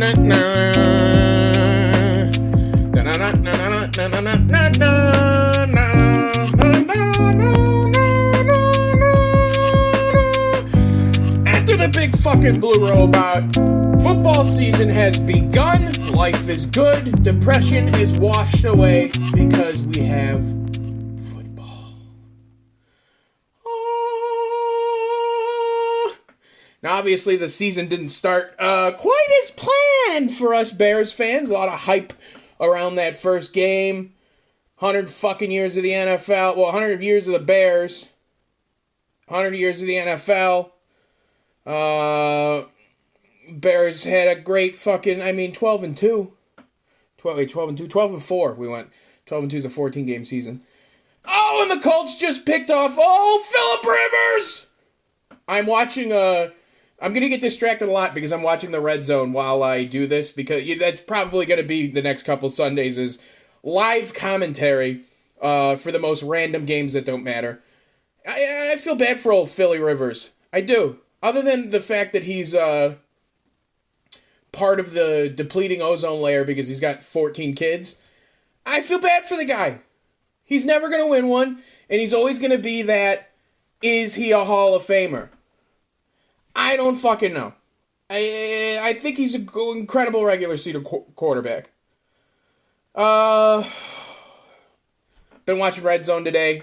na na. After the big fucking blue robot, football season has begun. Life is good. Depression is washed away because we have obviously, the season didn't start uh, quite as planned for us Bears fans. A lot of hype around that first game. 100 fucking years of the NFL. Well, 100 years of the Bears. 100 years of the NFL. Uh, Bears had a great fucking, I mean, 12 and 2. 12, wait, 12 and 2. 12 and 4 we went. 12 and 2 is a 14 game season. Oh, and the Colts just picked off, oh, Philip Rivers! I'm watching a. I'm gonna get distracted a lot because I'm watching the red zone while I do this because that's probably gonna be the next couple Sundays is live commentary uh, for the most random games that don't matter. I, I feel bad for old Philly Rivers. I do. Other than the fact that he's uh, part of the depleting ozone layer because he's got 14 kids, I feel bad for the guy. He's never gonna win one, and he's always gonna be that. Is he a Hall of Famer? I don't fucking know. I I think he's an incredible regular season qu- quarterback. Uh, been watching Red Zone today.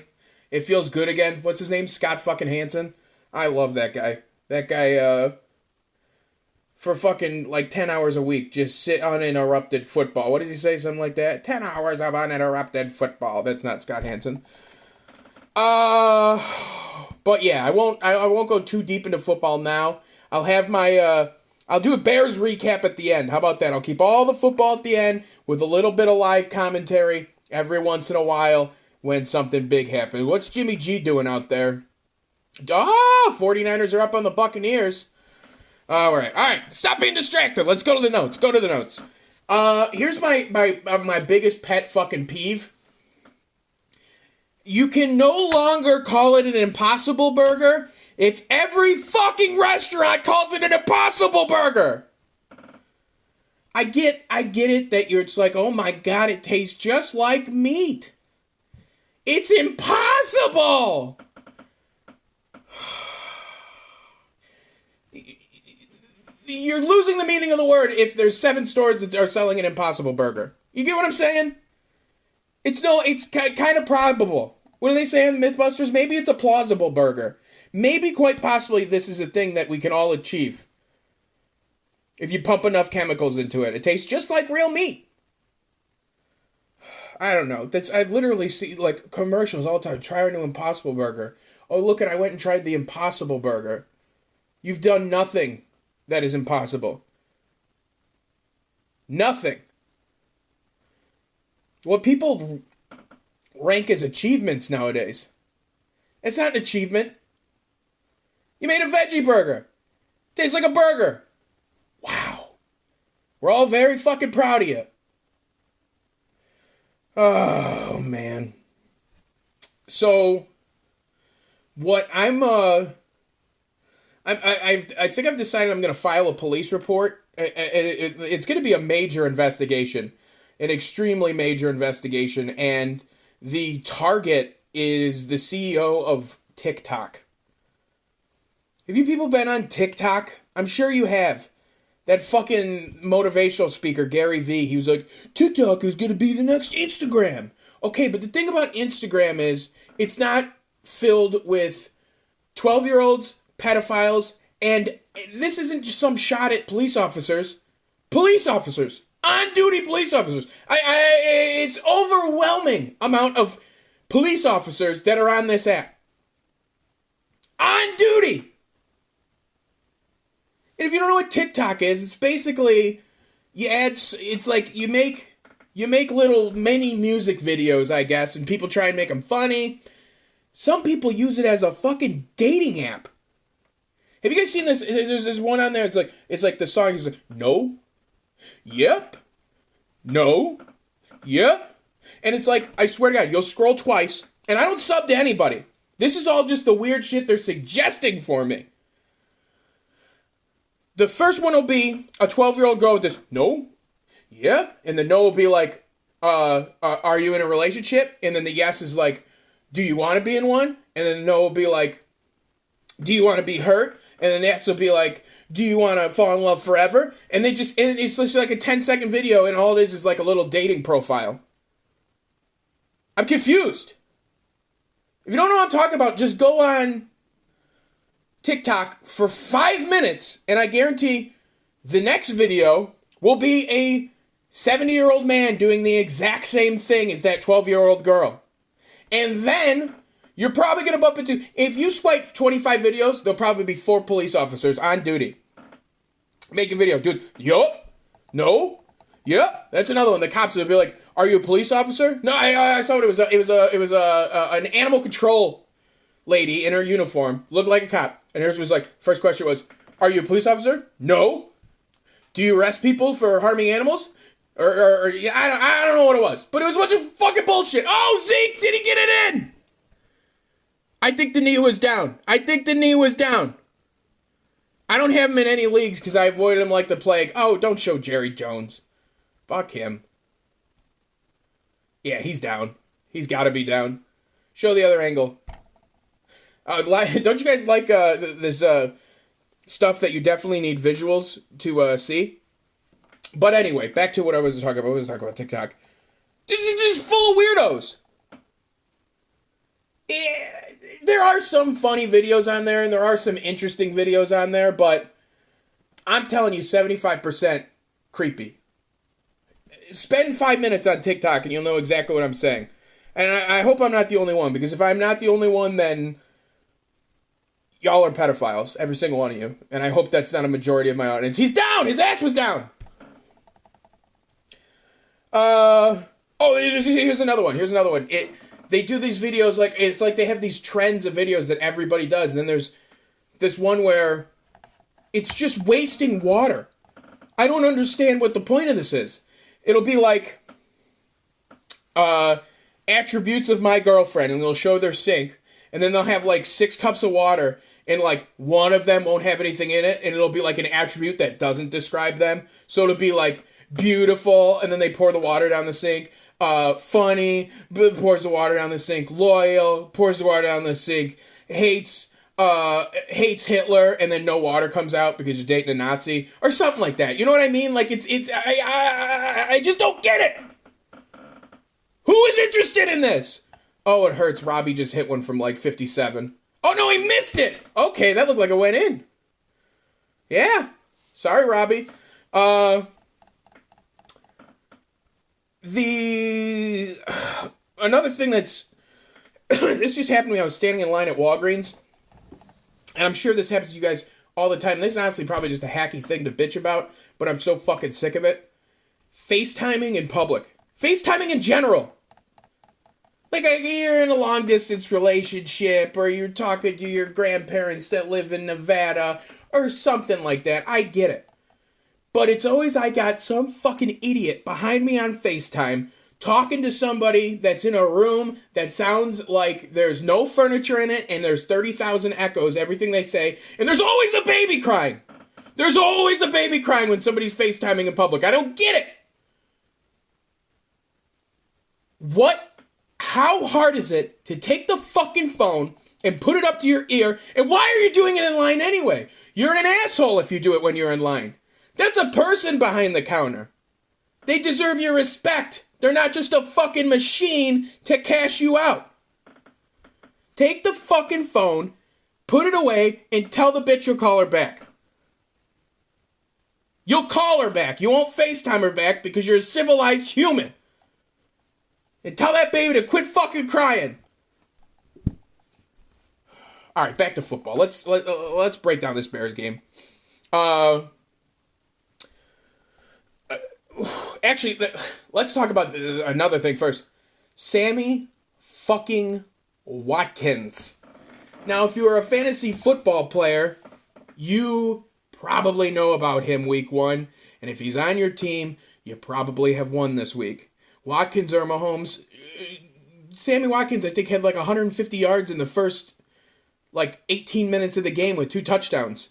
It feels good again. What's his name? Scott fucking Hanson. I love that guy. That guy. Uh, for fucking like ten hours a week, just sit uninterrupted football. What does he say? Something like that. Ten hours of uninterrupted football. That's not Scott Hanson. Uh, but yeah, I won't. I, I won't go too deep into football now. I'll have my. Uh, I'll do a Bears recap at the end. How about that? I'll keep all the football at the end with a little bit of live commentary every once in a while when something big happens. What's Jimmy G doing out there? Ah, 49ers are up on the Buccaneers. All right, all right. Stop being distracted. Let's go to the notes. Go to the notes. Uh, here's my my uh, my biggest pet fucking peeve. You can no longer call it an impossible burger if every fucking restaurant calls it an impossible burger. I get I get it that you're it's like, "Oh my god, it tastes just like meat." It's impossible. You're losing the meaning of the word if there's seven stores that are selling an impossible burger. You get what I'm saying? It's no, it's kind of probable. What are they say saying, Mythbusters? Maybe it's a plausible burger. Maybe, quite possibly, this is a thing that we can all achieve. If you pump enough chemicals into it, it tastes just like real meat. I don't know. That's I literally see like commercials all the time. Try our new Impossible Burger. Oh, look at I went and tried the Impossible Burger. You've done nothing that is impossible. Nothing. What people rank as achievements nowadays. It's not an achievement. You made a veggie burger. Tastes like a burger. Wow. We're all very fucking proud of you. Oh man. So what I'm uh I I I think I've decided I'm going to file a police report. It's going to be a major investigation, an extremely major investigation, and the target is the CEO of TikTok. Have you people been on TikTok? I'm sure you have. That fucking motivational speaker, Gary Vee, he was like, TikTok is going to be the next Instagram. Okay, but the thing about Instagram is it's not filled with 12 year olds, pedophiles, and this isn't just some shot at police officers. Police officers, on duty police officers. I, I, it's overwhelming amount of police officers that are on this app. On duty. And if you don't know what TikTok is, it's basically you add it's like you make you make little mini music videos, I guess, and people try and make them funny. Some people use it as a fucking dating app. Have you guys seen this? There's this one on there. It's like it's like the song is like no, yep, no, yep, and it's like I swear to God, you'll scroll twice, and I don't sub to anybody. This is all just the weird shit they're suggesting for me. the first one will be a 12 year old girl with this, no, Yep. And the no will be like, uh, uh, are you in a relationship? And then the yes is like, do you want to be in one? And then the no will be like, do you want to be hurt? And then the yes will be like, do you want to fall in love forever? And they just, and it's just like a 10 second video, and all it is is like a little dating profile. I'm confused. If you don't know what I'm talking about, just go on TikTok for five minutes, and I guarantee the next video will be a 70 year old man doing the exact same thing as that 12 year old girl. And then you're probably going to bump into, if you swipe 25 videos, there'll probably be four police officers on duty. Make a video, dude. Yup. No. Yep. That's another one. The cops will be like, "Are you a police officer?" No, I, I saw what it was. A, it was a, it was a, a, an animal control lady in her uniform, looked like a cop, and hers was like, first question was, "Are you a police officer?" No. Do you arrest people for harming animals? Or, or, or yeah, I, don't, I don't know what it was, but it was a bunch of fucking bullshit. Oh, Zeke, did he get it in? I think the knee was down. I think the knee was down. I don't have him in any leagues because I avoided him like the plague. Oh, don't show Jerry Jones. Fuck him. Yeah, he's down. He's got to be down. Show the other angle. Uh, don't you guys like uh, this uh, stuff that you definitely need visuals to uh, see? But anyway, back to what I was talking about. I was talking about TikTok. This is just full of weirdos. There are some funny videos on there, and there are some interesting videos on there, but I'm telling you, 75% creepy. Spend five minutes on TikTok, and you'll know exactly what I'm saying. And I, I hope I'm not the only one, because if I'm not the only one, then y'all are pedophiles, every single one of you. And I hope that's not a majority of my audience. He's down! His ass was down! Uh, oh, here's another one. Here's another one. It they do these videos like it's like they have these trends of videos that everybody does, and then there's this one where it's just wasting water. I don't understand what the point of this is. It'll be like uh attributes of my girlfriend, and they'll show their sink, and then they'll have like six cups of water, and like one of them won't have anything in it, and it'll be like an attribute that doesn't describe them. So it'll be like beautiful, and then they pour the water down the sink. Uh, funny, pours the water down the sink. Loyal, pours the water down the sink. Hates, uh, hates Hitler, and then no water comes out because you're dating a Nazi or something like that. You know what I mean? Like it's it's I I I just don't get it. Who is interested in this? Oh, it hurts. Robbie just hit one from like 57. Oh no, he missed it. Okay, that looked like it went in. Yeah. Sorry, Robbie. Uh the another thing that's this just happened to me. I was standing in line at Walgreens, and I'm sure this happens to you guys all the time. This is honestly probably just a hacky thing to bitch about, but I'm so fucking sick of it. FaceTiming in public, FaceTiming in general. Like you're in a long distance relationship, or you're talking to your grandparents that live in Nevada, or something like that. I get it. But it's always I got some fucking idiot behind me on FaceTime talking to somebody that's in a room that sounds like there's no furniture in it and there's 30,000 echoes, everything they say, and there's always a baby crying. There's always a baby crying when somebody's FaceTiming in public. I don't get it. What? How hard is it to take the fucking phone and put it up to your ear? And why are you doing it in line anyway? You're an asshole if you do it when you're in line. That's a person behind the counter. They deserve your respect. They're not just a fucking machine to cash you out. Take the fucking phone, put it away, and tell the bitch you'll call her back. You'll call her back. You won't FaceTime her back because you're a civilized human. And tell that baby to quit fucking crying. All right, back to football. Let's let, uh, let's break down this Bears game. Uh actually, let's talk about another thing first. Sammy fucking Watkins. Now, if you're a fantasy football player, you probably know about him week one. And if he's on your team, you probably have won this week. Watkins or Mahomes. Uh, Sammy Watkins, I think, had like 150 yards in the first like 18 minutes of the game with two touchdowns.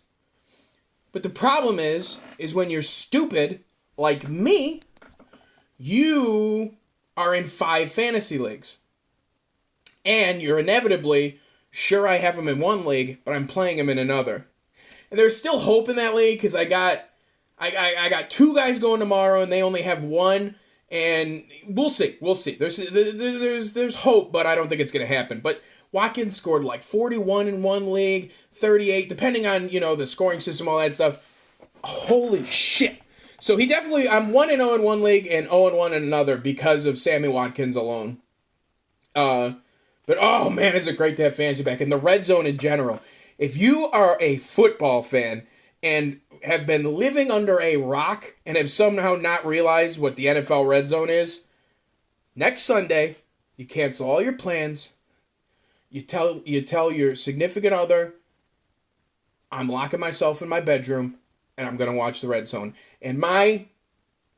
But the problem is, is when you're stupid like me, you are in five fantasy leagues. And you're inevitably, sure, I have him in one league, but I'm playing him in another. And there's still hope in that league because I got, I, I, I got two guys going tomorrow, and they only have one. And we'll see, we'll see. There's there's there's hope, but I don't think it's gonna happen. But Watkins scored like 41 in one league, 38, depending on you know the scoring system, all that stuff. Holy shit! So he definitely, I'm one and zero in one league and zero and one in another because of Sammy Watkins alone. Uh, but oh man, is it great to have fantasy back in the red zone in general. If you are a football fan and have been living under a rock and have somehow not realized what the NFL red zone is, next Sunday you cancel all your plans. You tell you tell your significant other, I'm locking myself in my bedroom and I'm going to watch the red zone. And my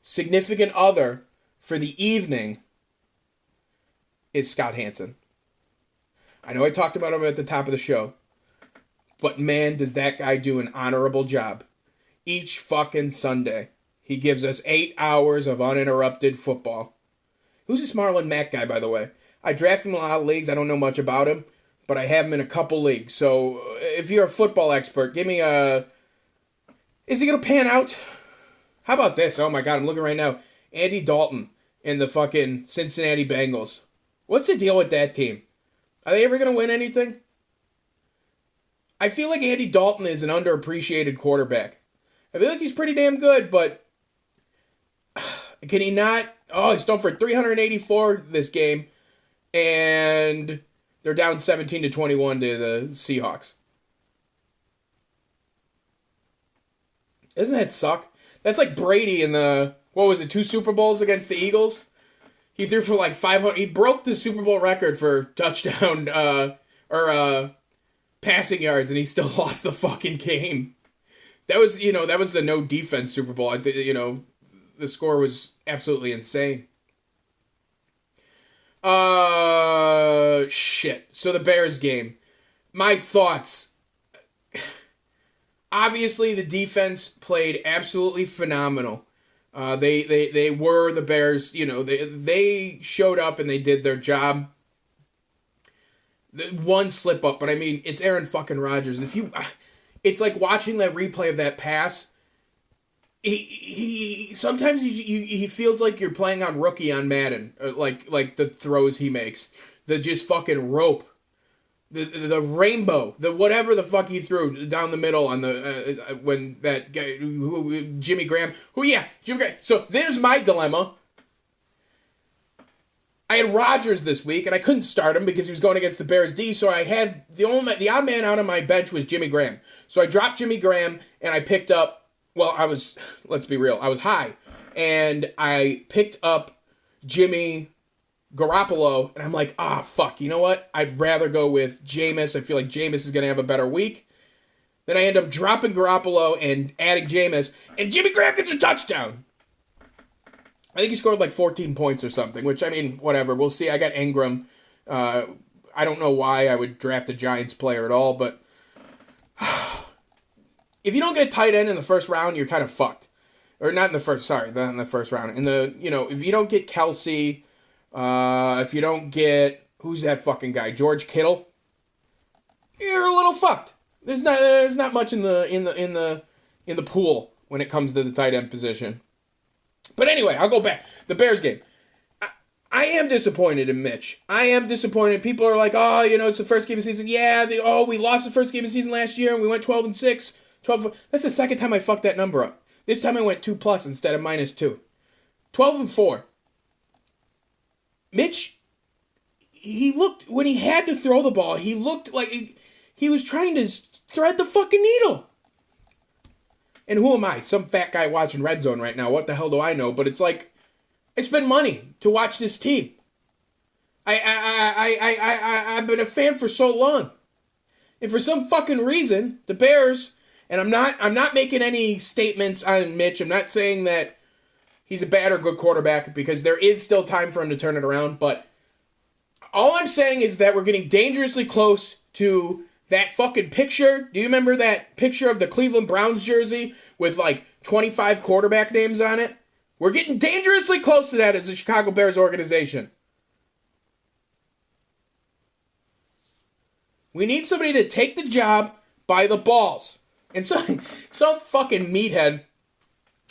significant other for the evening is Scott Hanson. I know I talked about him at the top of the show, but man, does that guy do an honorable job. Each fucking Sunday, he gives us eight hours of uninterrupted football. Who's this Marlon Mack guy, by the way? I draft him in a lot of leagues. I don't know much about him, but I have him in a couple leagues. So if you're a football expert, give me a. Is he going to pan out? How about this? Oh my God, I'm looking right now. Andy Dalton in the fucking Cincinnati Bengals. What's the deal with that team? Are they ever going to win anything? I feel like Andy Dalton is an underappreciated quarterback. I feel like he's pretty damn good, but can he not? Oh, he's thrown for 384 this game, and they're down 17 to 21 to the Seahawks. Doesn't that suck? That's like Brady in the what was it, two Super Bowls against the Eagles? He threw for like 500. He broke the Super Bowl record for touchdown uh, or uh, passing yards, and he still lost the fucking game. That was, you know, that was the no defense Super Bowl. I, you know, the score was absolutely insane. Uh, shit. So the Bears game. My thoughts. Obviously, the defense played absolutely phenomenal. Uh, they, they they were the Bears. You know, they they showed up and they did their job. The one slip up, but I mean, it's Aaron fucking Rodgers. If you, it's like watching that replay of that pass. He, he sometimes he, he feels like you're playing on rookie on Madden, uh, like like the throws he makes, the just fucking rope the the rainbow, the whatever the fuck he threw down the middle on the uh, uh, when that guy who, Jimmy Graham, who yeah Jimmy Graham. So there's my dilemma. I had Rodgers this week, and I couldn't start him because he was going against the Bears D. So I had the only the odd man out on my bench was Jimmy Graham. So I dropped Jimmy Graham, and I picked up. Well, I was let's be real, I was high, and I picked up Jimmy Garoppolo, and I'm like, ah, fuck. You know what? I'd rather go with Jameis. I feel like Jameis is going to have a better week. Then I end up dropping Garoppolo and adding Jameis, and Jimmy Graham gets a touchdown. I think he scored like 14 points or something, which I mean, whatever. We'll see. I got Engram. Uh, I don't know why I would draft a Giants player at all, but if you don't get a tight end in the first round, you're kind of fucked. Or not in the first, sorry, not in the first round. In the, you know, if you don't get Kelce uh, if you don't get who's that fucking guy, George Kittle, you're a little fucked. There's not there's not much in the in the in the in the pool when it comes to the tight end position. But anyway, I'll go back. The Bears game. I, I am disappointed in Mitch. I am disappointed. People are like, "Oh, you know, it's the first game of season." Yeah, the, oh, we lost the first game of season last year and we went 12 and 6. 12 That's the second time I fucked that number up. This time I went 2 plus instead of minus 2. 12 and 4. Mitch, he looked when he had to throw the ball. He looked like he, he was trying to thread the fucking needle. And who am I? Some fat guy watching Red Zone right now. What the hell do I know? But it's like I spend money to watch this team. I I I I I, I I've been a fan for so long. And for some fucking reason, the Bears, and I'm not I'm not making any statements on Mitch. I'm not saying that he's a bad or good quarterback because there is still time for him to turn it around. But all I'm saying is that we're getting dangerously close to That fucking picture. Do you remember that picture of the Cleveland Browns jersey with like 25 quarterback names on it? We're getting dangerously close to that as the Chicago Bears organization. We need somebody to take the job by the balls. And so, some fucking meathead.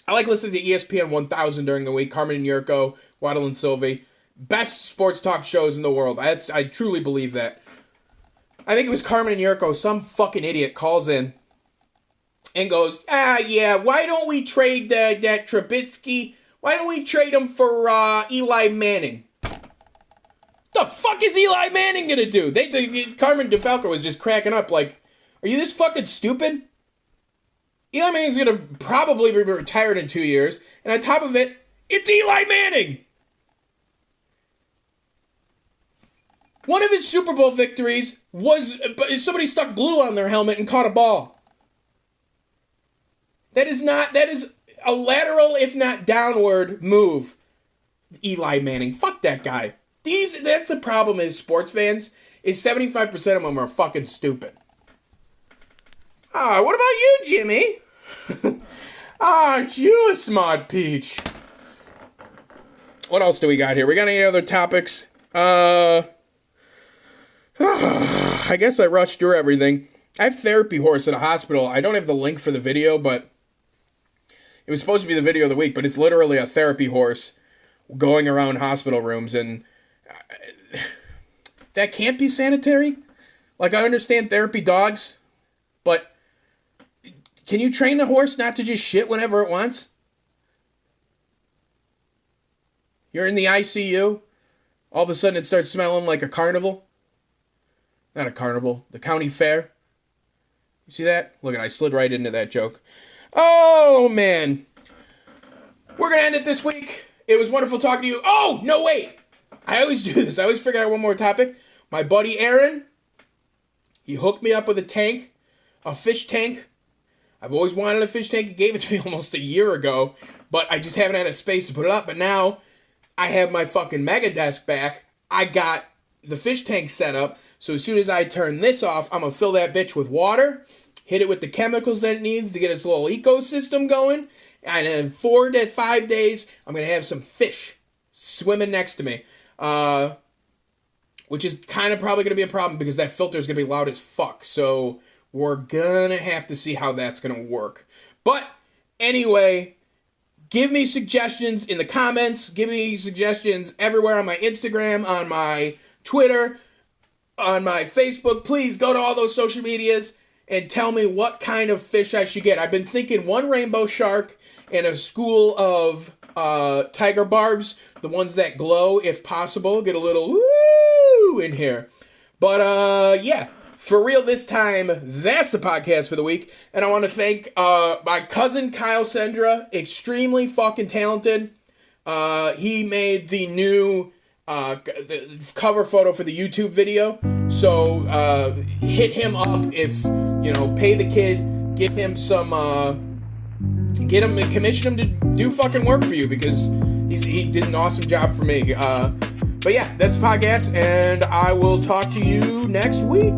I like listening to ESPN 1000 during the week. Carmen and Jurko, Waddle and Silvy. Best sports talk shows in the world. I, I truly believe that. I think it was Carmen and Jurko. Some fucking idiot calls in and goes, ah, yeah, why don't we trade uh, that Trubisky? Why don't we trade him for uh, Eli Manning? The fuck is Eli Manning gonna do? They, they Carmen DeFalco was just cracking up like, are you this fucking stupid? Eli Manning's gonna probably be retired in two years, and on top of it, it's Eli Manning. One of his Super Bowl victories was somebody stuck glue on their helmet and caught a ball. That is not that is a lateral, if not downward, move. Eli Manning. Fuck that guy. These that's the problem is sports fans is 75% of them are fucking stupid. Ah, what about you, Jimmy? Aren't you a smart peach? What else do we got here? We got any other topics? Uh I guess I rushed through everything. I have therapy horse at a hospital. I don't have the link for the video, but it was supposed to be the video of the week, but it's literally a therapy horse going around hospital rooms and that can't be sanitary. Like I understand therapy dogs, but can you train a horse not to just shit whenever it wants? You're in the ICU, all of a sudden it starts smelling like a carnival. Not a carnival, the county fair. You see that? Look at I slid right into that joke. Oh man. We're gonna end it this week. It was wonderful talking to you. Oh, no wait. I always do this. I always figure out one more topic. My buddy Aaron, he hooked me up with a tank, a fish tank. I've always wanted a fish tank. He gave it to me almost a year ago, but I just haven't had a space to put it up. But now I have my fucking mega desk back. I got the fish tank set up. So as soon as I turn this off, I'm gonna fill that bitch with water, hit it with the chemicals that it needs to get its little ecosystem going, and in four to five days, I'm gonna have some fish swimming next to me uh, which is kind of probably going to be a problem because that filter is going to be loud as fuck. So we're to have to see how that's to work. But anyway, give me suggestions in the comments. Give me suggestions everywhere on my Instagram, on my Twitter, on my Facebook. Please go to all those social medias and tell me what kind of fish I should get. I've been thinking one rainbow shark and a school of uh, tiger barbs, the ones that glow if possible. Get a little woo in here. But uh, yeah, for real this time, that's the podcast for the week. And I want to thank uh, my cousin Kyle Sendra, extremely fucking talented. Uh, he made the new uh, the cover photo for the YouTube video. So uh, hit him up if you know, pay the kid, give him some. Uh, get him commission him to do fucking work for you because he's, he did an awesome job for me. Uh, but yeah, that's the podcast, and I will talk to you next week.